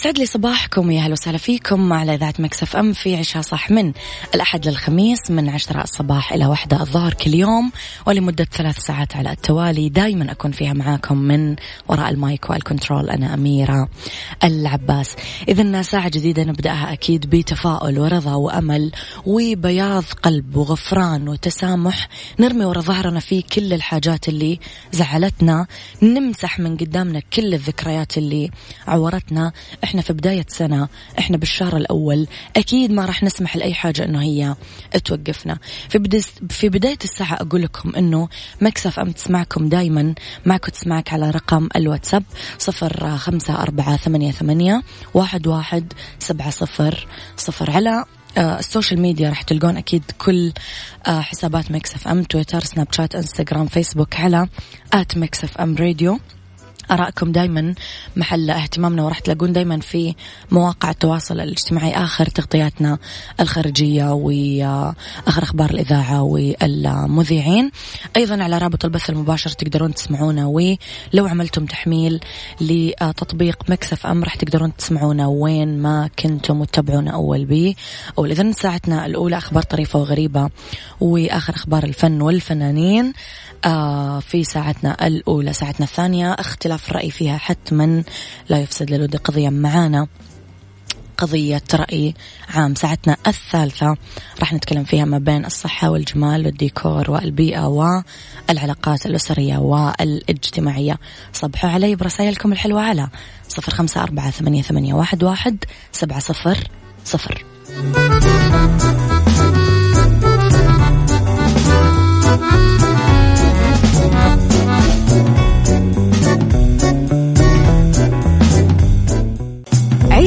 يسعد لي صباحكم يا أهلا وسهلا فيكم على إذاعة Mix FM في عيشها صح من الأحد للخميس من عشرة الصباح إلى واحدة الظهر كل يوم ولمدة ثلاث ساعات على التوالي. دائما أكون فيها معاكم من وراء ال mic وال control أنا أميرة العباس. اذا ساعة جديدة نبدأها أكيد بتفاؤل ورضا وأمل وبياض قلب وغفران وتسامح. نرمي ورا ظهرنا في كل الحاجات اللي زعلتنا. نمسح من قدامنا كل الذكريات اللي عورتنا. إحنا في بداية سنة إحنا بالشهر الأول أكيد ما راح نسمح لأي حاجة أنه هي توقفنا. في, في بداية الساعة أقول لكم أنه Mix FM تسمعكم دايما معكم تسمعك على رقم الواتساب صفر خمسة أربعة ثمانية, ثمانية واحد, واحد سبعة صفر صفر. على آه، ال social media راح تلقون أكيد كل آه، حسابات Mix FM تويتر سناب شات إنستغرام فيسبوك على at Mix FM Radio. آرائكم دايما محل اهتمامنا وراح تلاقون دايما في مواقع التواصل الاجتماعي آخر تغطياتنا الخارجية وآخر أخبار الإذاعة والمذيعين. أيضا على رابط البث المباشر تقدرون تسمعونا ولو عملتم تحميل لتطبيق Mix FM راح تقدرون تسمعونا وين ما كنتم وتتابعونا أول بأول. أو إذا ساعتنا الأولى أخبار طريفة وغريبة وآخر أخبار الفن والفنانين آه في ساعتنا الأولى ساعتنا الثانية اختلاف الرأي فيها حتما. لا يفسد للود قضية معانا. قضية رأي عام ساعتنا الثالثة. راح نتكلم فيها ما بين الصحة والجمال والديكور والبيئة والعلاقات الأسرية والاجتماعية. صبحوا علي برسائلكم الحلوة على صفر خمسة أربعة ثمانية, ثمانية واحد, واحد سبعة صفر صفر.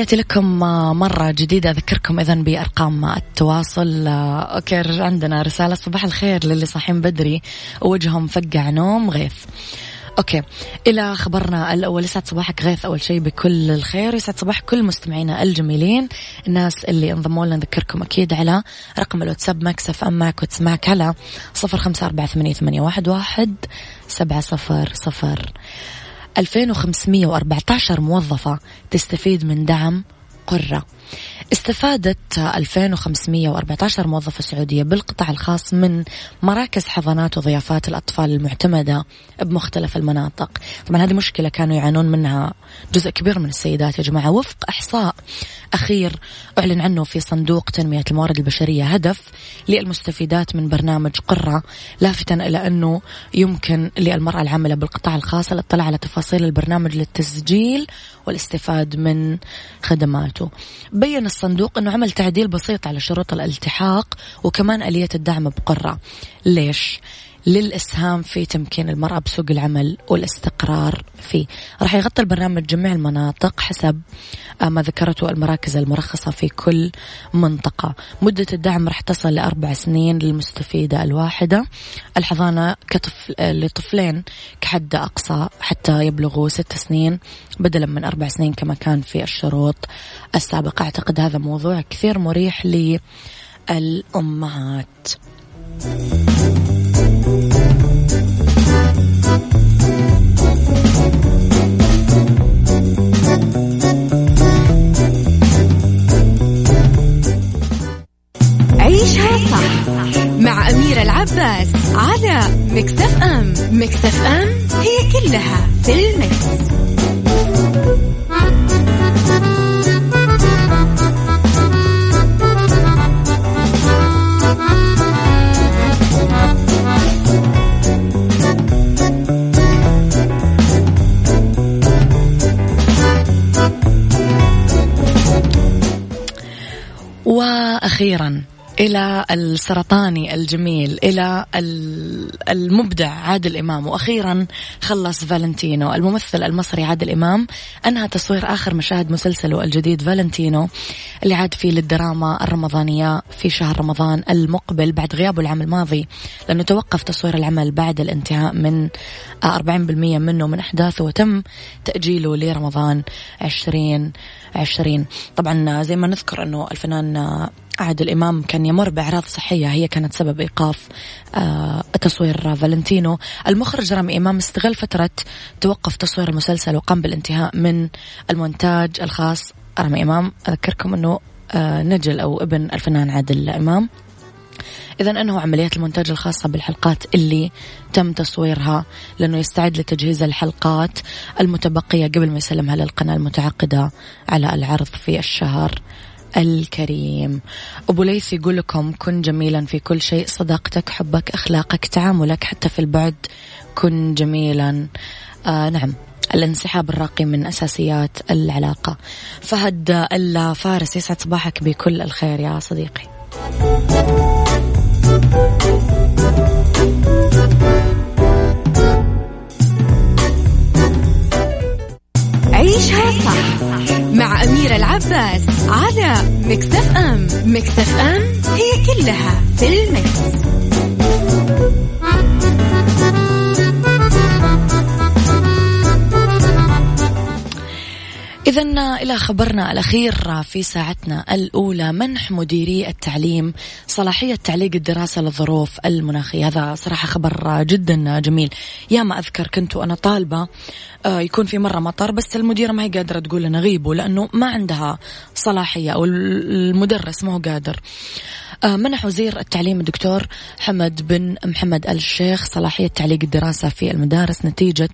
تحياتي لكم مرة جديدة. أذكركم إذا بأرقام التواصل. okay عندنا رسالة. صباح الخير للي صاحين بدري. ووجههم فقع نوم غيث. okay إلى خبرنا الأول. يسعد صباحك غيث. أول شيء بكل الخير. يسعد صباح كل مستمعينا الجميلين. الناس اللي انضموا لنا نذكركم أكيد على رقم الواتساب Mix FM معك وتسمعك على صفر خمسة أربعة ثمانية, واحد سبعة صفر صفر. 2514 موظفة تستفيد من دعم قرة. استفادت 2514 موظفة سعودية بالقطاع الخاص من مراكز حضانات وضيافات الأطفال المعتمدة بمختلف المناطق. طبعا هذه مشكلة كانوا يعانون منها جزء كبير من السيدات يا جماعة. وفق إحصاء أخير أعلن عنه في صندوق تنمية الموارد البشرية هدف للمستفيدات من برنامج قرة لافتا إلى أنه يمكن للمرأة العاملة بالقطاع الخاص الاطلاع على تفاصيل البرنامج للتسجيل والاستفاد من خدماته. بين الصندوق أنه عمل تعديل بسيط على شروط الالتحاق وكمان آلية الدعم بقرة ليش؟ للإسهام في تمكين المرأة بسوق العمل والاستقرار فيه. راح يغطي البرنامج جميع المناطق حسب آه، ما ذكرته المراكز المرخصة في كل منطقة. مدة الدعم راح تصل لأربع سنين للمستفيدة الواحدة. الحضانة كطفل آه، لطفلين كحد أقصى حتى يبلغوا ست سنين بدلا من أربع سنين كما كان في الشروط السابقة. أعتقد هذا موضوع كثير مريح للأمهات. see. السرطاني الجميل إلى المبدع عادل إمام. وأخيرا خلص فالنتينو. الممثل المصري عادل إمام أنهى تصوير آخر مشاهد مسلسله الجديد فالنتينو اللي عاد فيه للدراما الرمضانية في شهر رمضان المقبل بعد غيابه العام الماضي. لأنه توقف تصوير العمل بعد الانتهاء من 40% منه من أحداثه وتم تأجيله لرمضان 2020 طبعا زي ما نذكر أنه الفنان عادل إمام كان يمر بأعراض صحية هي كانت سبب إيقاف آه تصوير فالنتينو. المخرج رامي إمام استغل فترة توقف تصوير المسلسل وقام بالانتهاء من المونتاج الخاص. رامي إمام أذكركم أنه آه نجل أو ابن الفنان عادل إمام. إذا أنه عمليات المونتاج الخاصة بالحلقات اللي تم تصويرها لأنه يستعد لتجهيز الحلقات المتبقية قبل ما يسلمها للقناة المتعاقدة على العرض في الشهر الكريم. أبو ليث يقول لكم كن جميلا في كل شيء صداقتك حبك أخلاقك تعاملك حتى في البعد كن جميلا. آه نعم الانسحاب الراقي من أساسيات العلاقة. فهد الفارس يسعد صباحك بكل الخير يا صديقي. العباس على مكتف أم مكتف أم هي كلها في المكس. إذا إلى خبرنا الأخير في ساعتنا الأولى منح مديري التعليم صلاحية تعليق الدراسة للظروف المناخية. هذا صراحة خبر جدا جميل. يا ما أذكر كنت وأنا طالبة آه، يكون في مرة مطر بس المديرة ما هي قادرة تقول لنا غيبوا لأنه ما عندها صلاحية أو المدرس ما هو قادر. منح وزير التعليم الدكتور حمد بن محمد الشيخ صلاحية تعليق الدراسة في المدارس نتيجة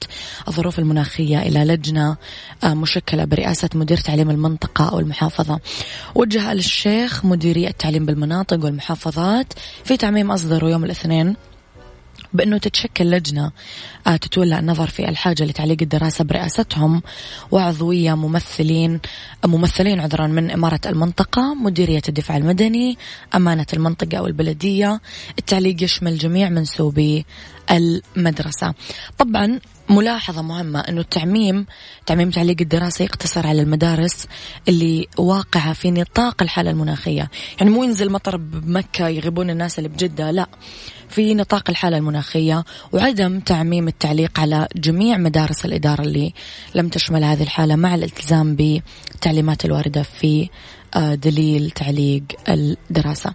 الظروف المناخية إلى لجنة آه، مشكلة برئاسة مدير تعليم المنطقة أو المحافظة وجه الشيخ مديري التعليم بالمناطق والمحافظات في تعميم أصدره يوم الاثنين بأنه تتشكل لجنة آه، تتولى النظر في الحاجة لتعليق الدراسة برئاستهم وعضوية ممثلين ممثلين عذرا من إمارة المنطقة مديرية الدفاع المدني أمانة المنطقة أو البلدية التعليق يشمل جميع منسوبي المدرسة. طبعا ملاحظة مهمة أنه التعميم تعميم تعليق الدراسة يقتصر على المدارس اللي واقعة في نطاق الحالة المناخية. يعني مو ينزل مطر بمكة يغيبون الناس اللي بجدة لا. في نطاق الحالة المناخية وعدم تعميم التعليق على جميع مدارس الإدارة اللي لم تشمل هذه الحالة مع الالتزام بالتعليمات الواردة في آه، دليل تعليق الدراسة.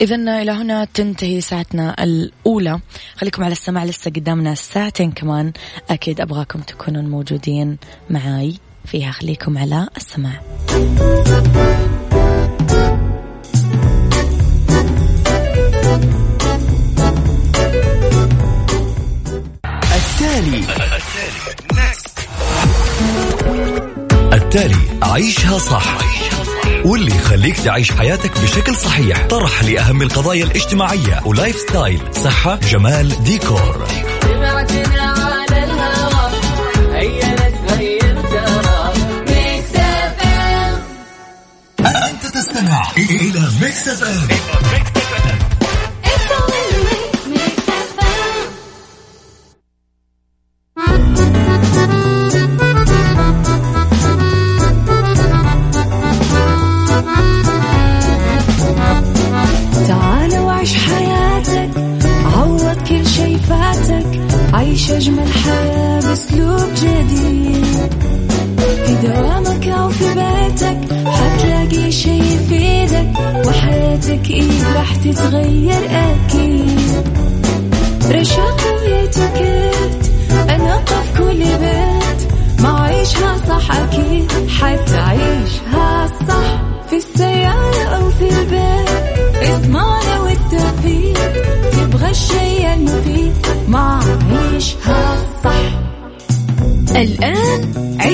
إذا إلى هنا تنتهي ساعتنا الأولى. خليكم على السماع لسه قدامنا ساعتين كمان. أكيد أبغاكم تكونون موجودين معاي. فيها خليكم على السماع. التالي. التالي عيشها صح. واللي يخليك تعيش حياتك بشكل صحيح. طرح لأهم القضايا الاجتماعية و lifestyle. صحة جمال ديكور. أنت تستمع إلى ميكس اف ام.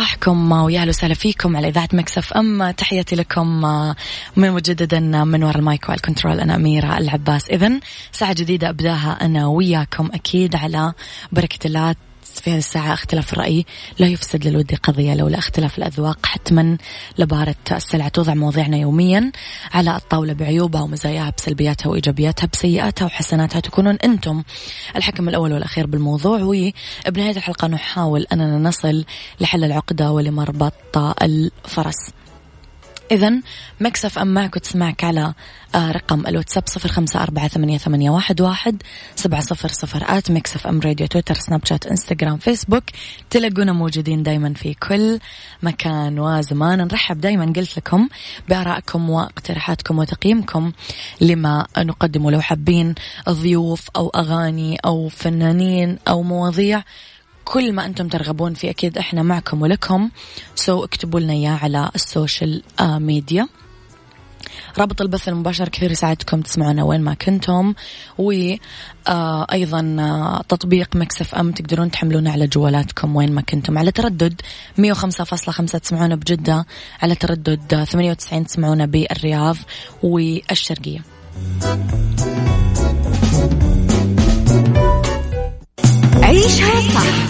صباحكم ويا أهلا وسهلا فيكم على إذاعة Mix FM. تحياتي لكم من مجددا من وراء ال mic وال control أنا أميرة العباس. اذا ساعة جديدة أبداها أنا وياكم أكيد على بركة الله. في هذه الساعة اختلاف الرأي لا يفسد للود قضية لولا اختلاف الأذواق. حتما لبارت السلع توضع مواضيعنا يوميا على الطاولة بعيوبها ومزاياها بسلبياتها وإيجابياتها بسيئاتها وحسناتها. تكونون أنتم الحكم الأول والأخير بالموضوع. وبنهاية الحلقة نحاول أننا نصل لحل العقدة ولمربط الفرس. إذا Mix FM معك وتسمعك على آه رقم الواتساب صفر خمسة أربعة ثمانية, ثمانية واحد, واحد سبعة صفر صفر at Mix FM Radio تويتر سناب شات إنستغرام فيسبوك تلاقونا موجودين دايما في كل مكان وزمان. نرحب دايما قلت لكم بآرائكم واقتراحاتكم وتقييمكم لما نقدمه. لو حابين ضيوف أو أغاني أو فنانين أو مواضيع كل ما أنتم ترغبون فيه أكيد إحنا معكم ولكم. so اكتبوا لنا إياه على ال social آه ميديا. رابط البث المباشر كثير يساعدكم تسمعونا وين ما كنتم. وأيضا آه تطبيق Mix FM تقدرون تحملونه على جوالاتكم وين ما كنتم. على تردد 105.5 تسمعونا بجدة. على تردد 98 تسمعونا بالرياض والشرقية. عيشها صح.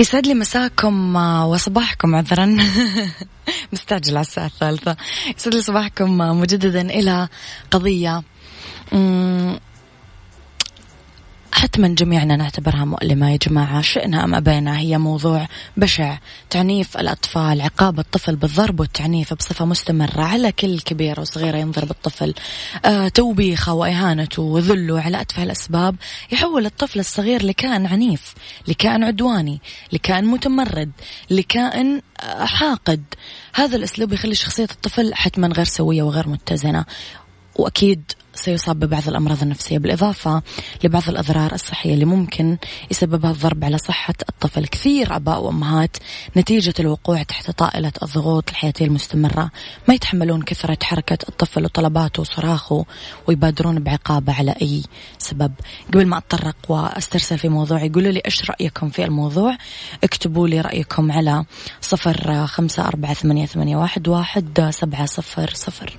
يسعد لي مساكم آه، وصباحكم عذرا. مستعجل على الساعة الثالثة. يسعد لي صباحكم آه، مجددا إلى قضية. حتما جميعنا نعتبرها مؤلمة. يا جماعة شئنا أم أبينا هي موضوع بشع. تعنيف الأطفال عقاب الطفل بالضرب والتعنيف بصفة مستمرة على كل كبيرة وصغيرة ينضرب الطفل. آه توبيخه وإهانته وذله على أتفه الأسباب يحول الطفل الصغير لكائن عنيف لكائن عدواني لكائن متمرد لكائن آه حاقد. هذا الأسلوب يخلي شخصية الطفل حتما غير سوية وغير متزنة. وأكيد سيصاب ببعض الأمراض النفسية بالإضافة لبعض الأضرار الصحية اللي ممكن يسببها الضرب على صحة الطفل. كثير أباء وأمهات نتيجة الوقوع تحت طائلة الضغوط الحياتية المستمرة ما يتحملون كثرة حركة الطفل وطلباته وصراخه ويبادرون بعقابه على أي سبب. قبل ما أتطرق وأسترسل في موضوع يقولوا لي إيش رأيكم في الموضوع؟ اكتبوا لي رأيكم على صفر خمسة أربعة ثمانية, واحد سبعة صفر صفر.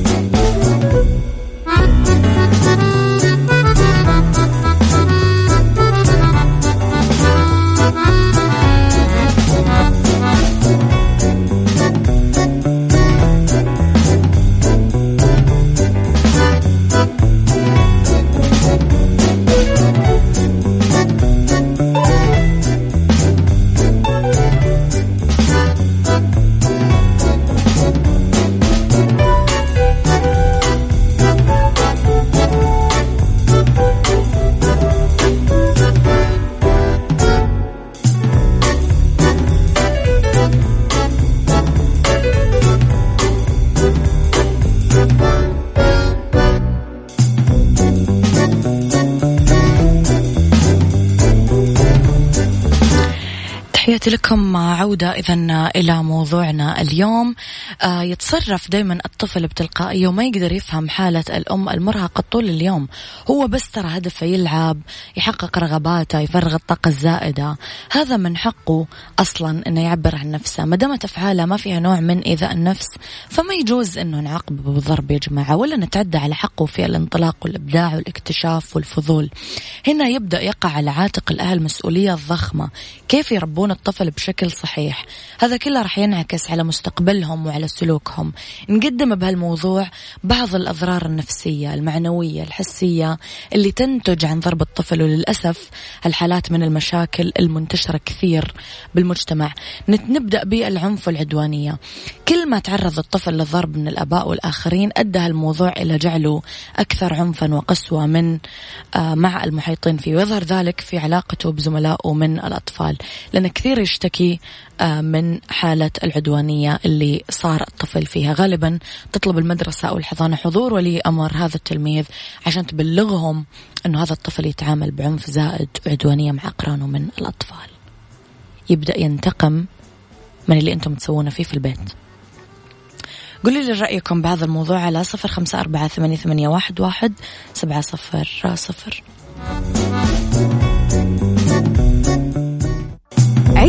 لكم عودة إذا إلى موضوعنا اليوم. آه، يتصرف دائما الطفل بتلقائية وما يقدر يفهم حالة الأم المرهقة طول اليوم. هو بس ترى هدفه يلعب يحقق رغباته يفرغ الطاقة الزائدة. هذا من حقه أصلا أنه يعبر عن نفسه. ما دامت أفعاله ما فيها نوع من إيذاء النفس فما يجوز أنه نعاقبه بالضرب يا جماعة ولا نتعدى على حقه في الانطلاق والإبداع والاكتشاف والفضول. هنا يبدأ يقع على عاتق الأهل مسؤولية ضخمة. كيف يربون الطفل بشكل صحيح. هذا كله راح ينعكس على مستقبلهم وعلى سلوكهم. نقدم بهالموضوع بعض الأضرار النفسية المعنوية الحسية اللي تنتج عن ضرب الطفل. وللأسف هالحالات من المشاكل المنتشرة كثير بالمجتمع. نبدأ بالعنف والعدوانية. كل ما تعرض الطفل للضرب من الآباء والآخرين أدى هالموضوع إلى جعله أكثر عنفا وقسوة من آه، مع المحيطين فيه. ويظهر ذلك في علاقته بزملائه من الأطفال. لأن كثير يشتكي آه، من حالة العدوانية اللي صار الطفل فيها. غالبا تطلب المدرسة أو الحضانة حضور ولي أمر هذا التلميذ عشان تبلغهم أنه هذا الطفل يتعامل بعنف زائد وعدوانية مع أقرانه من الأطفال. يبدأ ينتقم من اللي أنتم تسوونه فيه في البيت. قولوا لي رأيكم بهذا الموضوع على صفر خمسة أربعة ثمانية, واحد سبعة صفر صفر.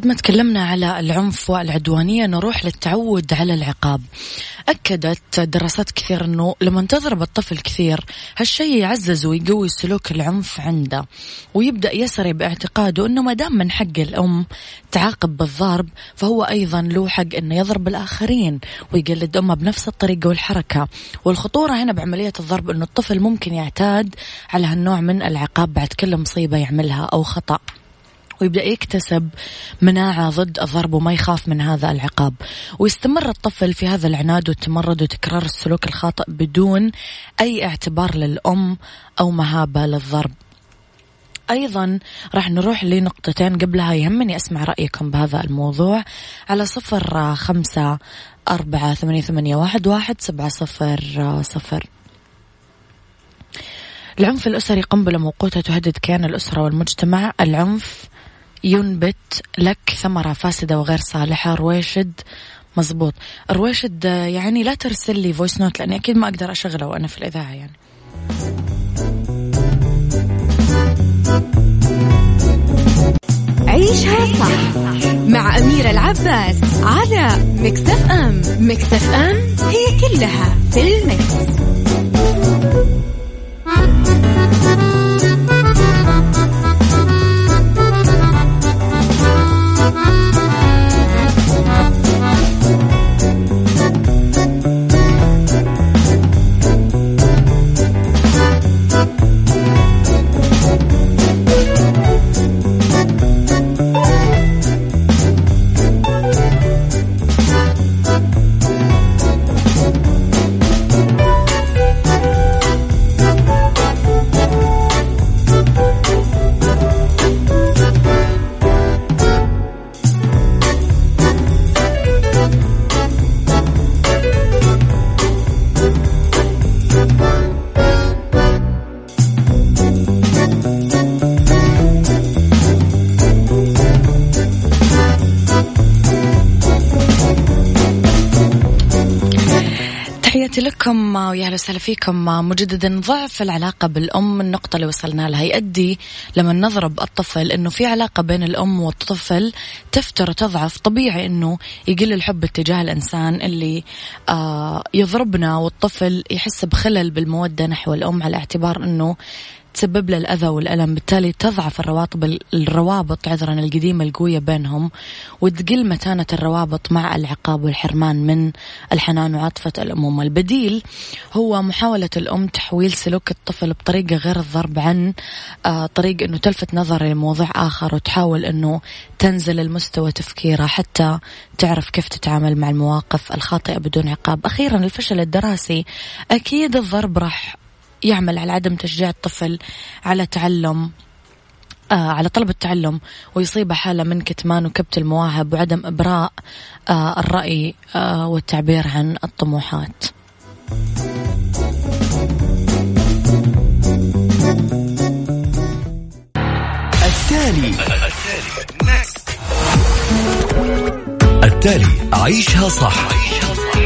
بعد ما تكلمنا على العنف والعدوانية نروح للتعود على العقاب. أكدت دراسات كثير أنه لما تضرب الطفل كثير هالشيء يعزز ويقوي سلوك العنف عنده ويبدأ يسري باعتقاده أنه ما دام من حق الأم تعاقب بالضرب فهو أيضا له حق أنه يضرب الآخرين ويقلد أمه بنفس الطريقة والحركة. والخطورة هنا بعملية الضرب أنه الطفل ممكن يعتاد على هالنوع من العقاب بعد كل مصيبة يعملها أو خطأ. ويبدأ يكتسب مناعة ضد الضرب وما يخاف من هذا العقاب. ويستمر الطفل في هذا العناد والتمرد وتكرار السلوك الخاطئ بدون أي اعتبار للأم أو مهابة للضرب. أيضا راح نروح لنقطتين قبلها. يهمني أسمع رأيكم بهذا الموضوع. على صفر خمسة أربعة ثمانية, ثمانية واحد, واحد سبعة صفر صفر. العنف الأسري قنبلة موقوتة تهدد كيان الأسرة والمجتمع. العنف ينبت لك ثمرة فاسدة وغير صالحة. رويشد مزبوط. رويشد يعني لا ترسل لي voice note لأني أكيد ما أقدر أشغله وأنا في الإذاعة يعني. عيشها صح مع أميرة العباس على Mix FM Mix FM هي كلها في المكس. لكم ويا أهلا وسهلا فيكم. مجددا ضعف العلاقة بالأم النقطة اللي وصلنا لها. يؤدي لما نضرب الطفل إنه في علاقة بين الأم والطفل تفتر وتضعف. طبيعي إنه يقل الحب اتجاه الإنسان اللي آه يضربنا والطفل يحس بخلل بالمودة نحو الأم على اعتبار إنه تسبب له الأذى والألم. بالتالي تضعف الروابط الروابط عذرا القديمة القوية بينهم وتقل متانة الروابط مع العقاب والحرمان من الحنان وعاطفة الأمومة. البديل هو محاولة الأم تحويل سلوك الطفل بطريقة غير الضرب عن آه طريق أنه تلفت نظره لموضوع آخر وتحاول أنه تنزل المستوى تفكيره حتى تعرف كيف تتعامل مع المواقف الخاطئة بدون عقاب. أخيرا الفشل الدراسي أكيد الضرب راح يعمل على عدم تشجيع الطفل على تعلم آه على طلب التعلم ويصيبه حالة من كتمان وكبت المواهب وعدم إبراء آه الرأي آه والتعبير عن الطموحات. التالي. التالي. عيشها صح.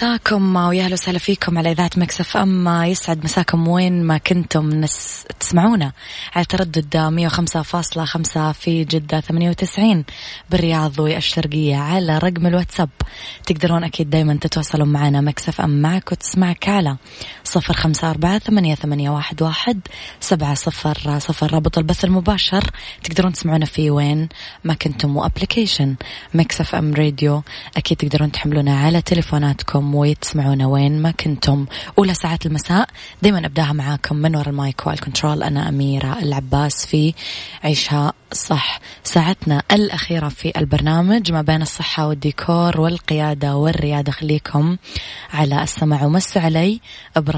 مساكم ويا أهلا وسهلا فيكم على إذاعة Mix FM. يسعد مساكم وين ما كنتم نس تسمعونا على تردد 105.5 في جدة 98 بالرياض والشرقيه على رقم الواتساب. تقدرون أكيد دائما تتواصلون معنا مكسف أم. معك وتسمعك على 054 88 واحد واحد سبعة صفر صفر. رابط البث المباشر تقدرون تسمعونا في وين ما كنتم و application Mix FM Radio. أكيد تقدرون تحملونا على تليفونات تليفوناتكم وتسمعونا وين ما كنتم. أولى ساعات المساء دايما أبداها معاكم من وراء ال mic وال control أنا أميرة العباس في عيشها صح. ساعتنا الأخيرة في البرنامج ما بين الصحة والديكور والقيادة والريادة خليكم على السمع ومسوا علي.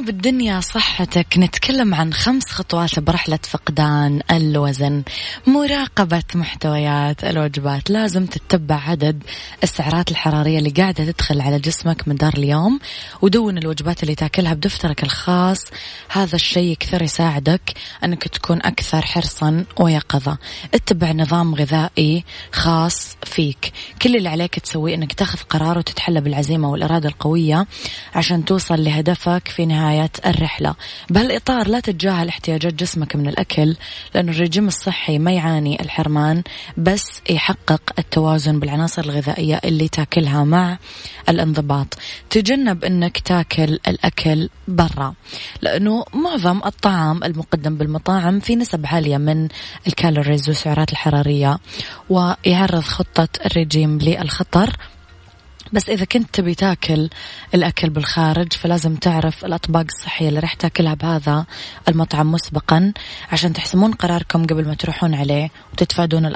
لأنه بالدنيا صحتك. نتكلم عن خمس خطوات برحلة فقدان الوزن. مراقبة محتويات الوجبات. لازم تتبع عدد السعرات الحرارية اللي قاعدة تدخل على جسمك مدار اليوم ودون الوجبات اللي تاكلها بدفترك الخاص. هذا الشيء كثير يساعدك أنك تكون أكثر حرصا ويقظة اتبع نظام غذائي خاص فيك. كل اللي عليك تسويه أنك تاخذ قرار وتتحلى بالعزيمة والإرادة القوية عشان توصل لهدفك في نهاية الرحلة. بهالإطار لا تتجاهل احتياجات جسمك من الأكل لأنه الرجيم الصحي ما يعاني الحرمان بس يحقق التوازن بالعناصر الغذائية اللي تاكلها مع الانضباط. تجنب أنك تاكل الأكل برا لأنه معظم الطعام المقدم بالمطاعم في نسب عالية من الكالوريز والسعرات الحرارية ويعرض خطة الرجيم للخطر. بس إذا كنت تبي تاكل الأكل بالخارج فلازم تعرف الأطباق الصحية اللي راح تاكلها بهذا المطعم مسبقا عشان تحسمون قراركم قبل ما تروحون عليه وتتفادون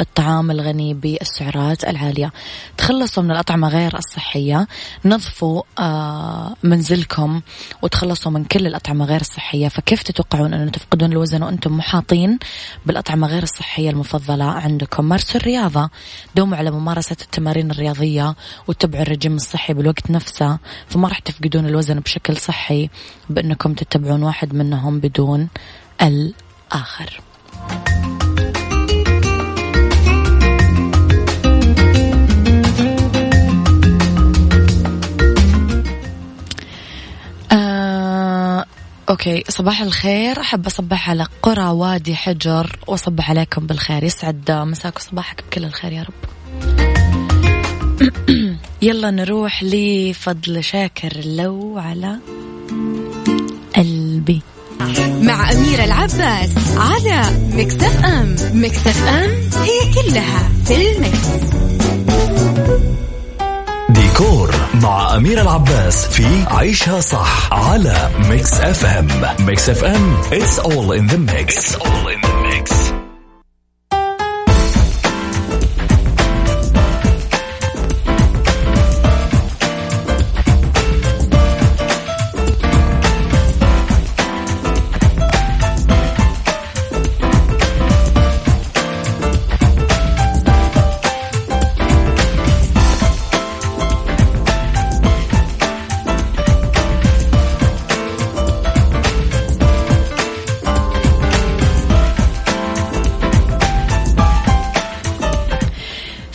الطعام الغني بالسعرات العالية. تخلصوا من الأطعمة غير الصحية نظفوا آه، منزلكم وتخلصوا من كل الأطعمة غير الصحية. فكيف تتوقعون أنه تفقدون الوزن وأنتم محاطين بالأطعمة غير الصحية المفضلة عندكم؟ مارسوا الرياضة دوموا على ممارسة التمارين الرياضية وتتبعوا الرجيم الصحي بالوقت نفسه فما راح تفقدون الوزن بشكل صحي بأنكم تتبعون واحد منهم بدون الآخر. آه، أوكي صباح الخير. أحب أصبح على قرى وادي حجر وأصبح عليكم بالخير. يسعد مساك وصباحك بكل الخير يا رب. يلا نروح لفضل شاكر لو على قلبي مع أميرة العباس على مكتف أم مكتف أم هي كلها في المكس. ديكور مع أمير العباس في عيشها صح على ميكس أف أم ميكس أف أم it's all in the mix, it's all in the mix.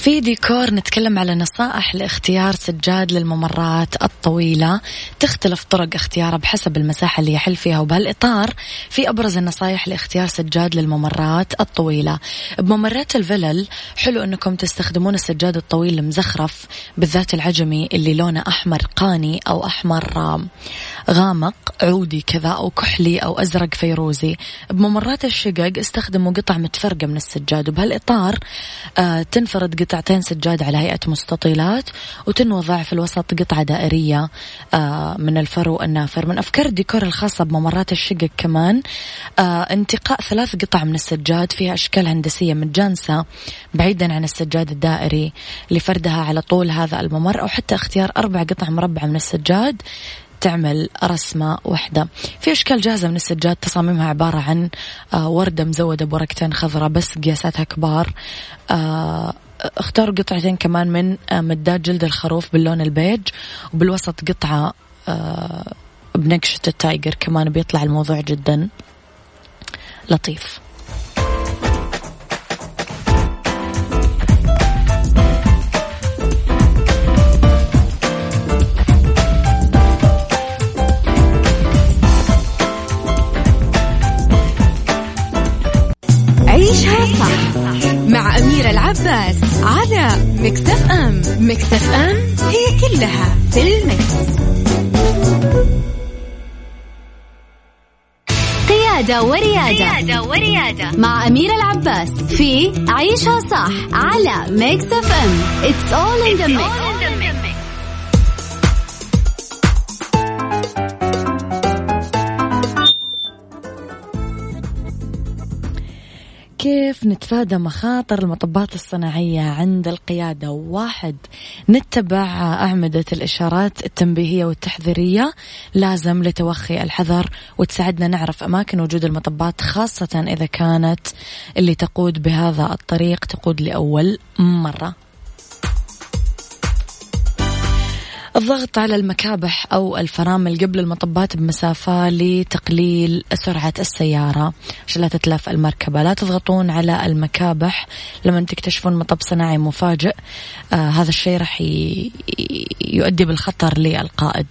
ديكور نتكلم على نصائح لاختيار سجاد للممرات الطويلة. تختلف طرق اختيارها بحسب المساحة اللي يحل فيها وبهالإطار. في أبرز النصائح لاختيار سجاد للممرات الطويلة. بممرات الفلل حلو أنكم تستخدمون السجاد الطويل المزخرف بالذات العجمي اللي لونه أحمر قاني أو أحمر غامق عودي كذا أو كحلي أو أزرق فيروزي. بممرات الشقق استخدموا قطع متفرقة من السجاد. وبهالإطار آه تنفرد قطعتين سجاد على هيئة مستطيلات وتنوضع في الوسط قطعة دائرية آه من الفرو النافر من أفكار الديكور الخاصة بممرات الشقق كمان آه انتقاء ثلاث قطع من السجاد فيها أشكال هندسية متجانسة بعيدا عن السجاد الدائري لفردها على طول هذا الممر أو حتى اختيار أربع قطع مربعة من السجاد تعمل رسمة واحدة. في أشكال جاهزة من السجاد تصاميمها عبارة عن آه، وردة مزودة بورقتين خضراء بس قياساتها كبار آه، اختاروا قطعتين كمان من آه، مداد جلد الخروف باللون البيج وبالوسط قطعة بنقشة ال tiger كمان بيطلع الموضوع جدا لطيف. مع أميرة العباس على مكتف أم. مكتف أم هي كلها في المكتف. قيادة وريادة. قيادة وريادة. مع أميرة العباس في عيشها صح على ميكس أف أم. اتس اول ان ذا ميكس كيف نتفادى مخاطر المطبات الصناعية عند القيادة؟ واحد نتبع أعمدة الإشارات التنبيهية والتحذيرية لازم لتوخي الحذر وتساعدنا نعرف أماكن وجود المطبات خاصة إذا كانت اللي تقود بهذا الطريق تقود لأول مرة. الضغط على المكابح أو الفرامل قبل المطبات بمسافة لتقليل سرعة السيارة عشان لا تتلف المركبة. لا تضغطون على المكابح لما تكتشفون مطب صناعي مفاجئ. آه هذا الشيء راح يؤدي بالخطر للقائد.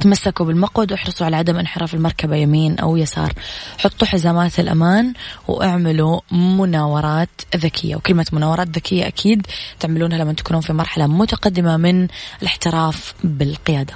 تمسكوا بالمقود واحرصوا على عدم انحراف المركبة يمين أو يسار. حطوا حزامات الأمان واعملوا مناورات ذكية. وكلمة مناورات ذكية أكيد تعملونها لما تكونون في مرحلة متقدمة من الاحتراف بالقيادة.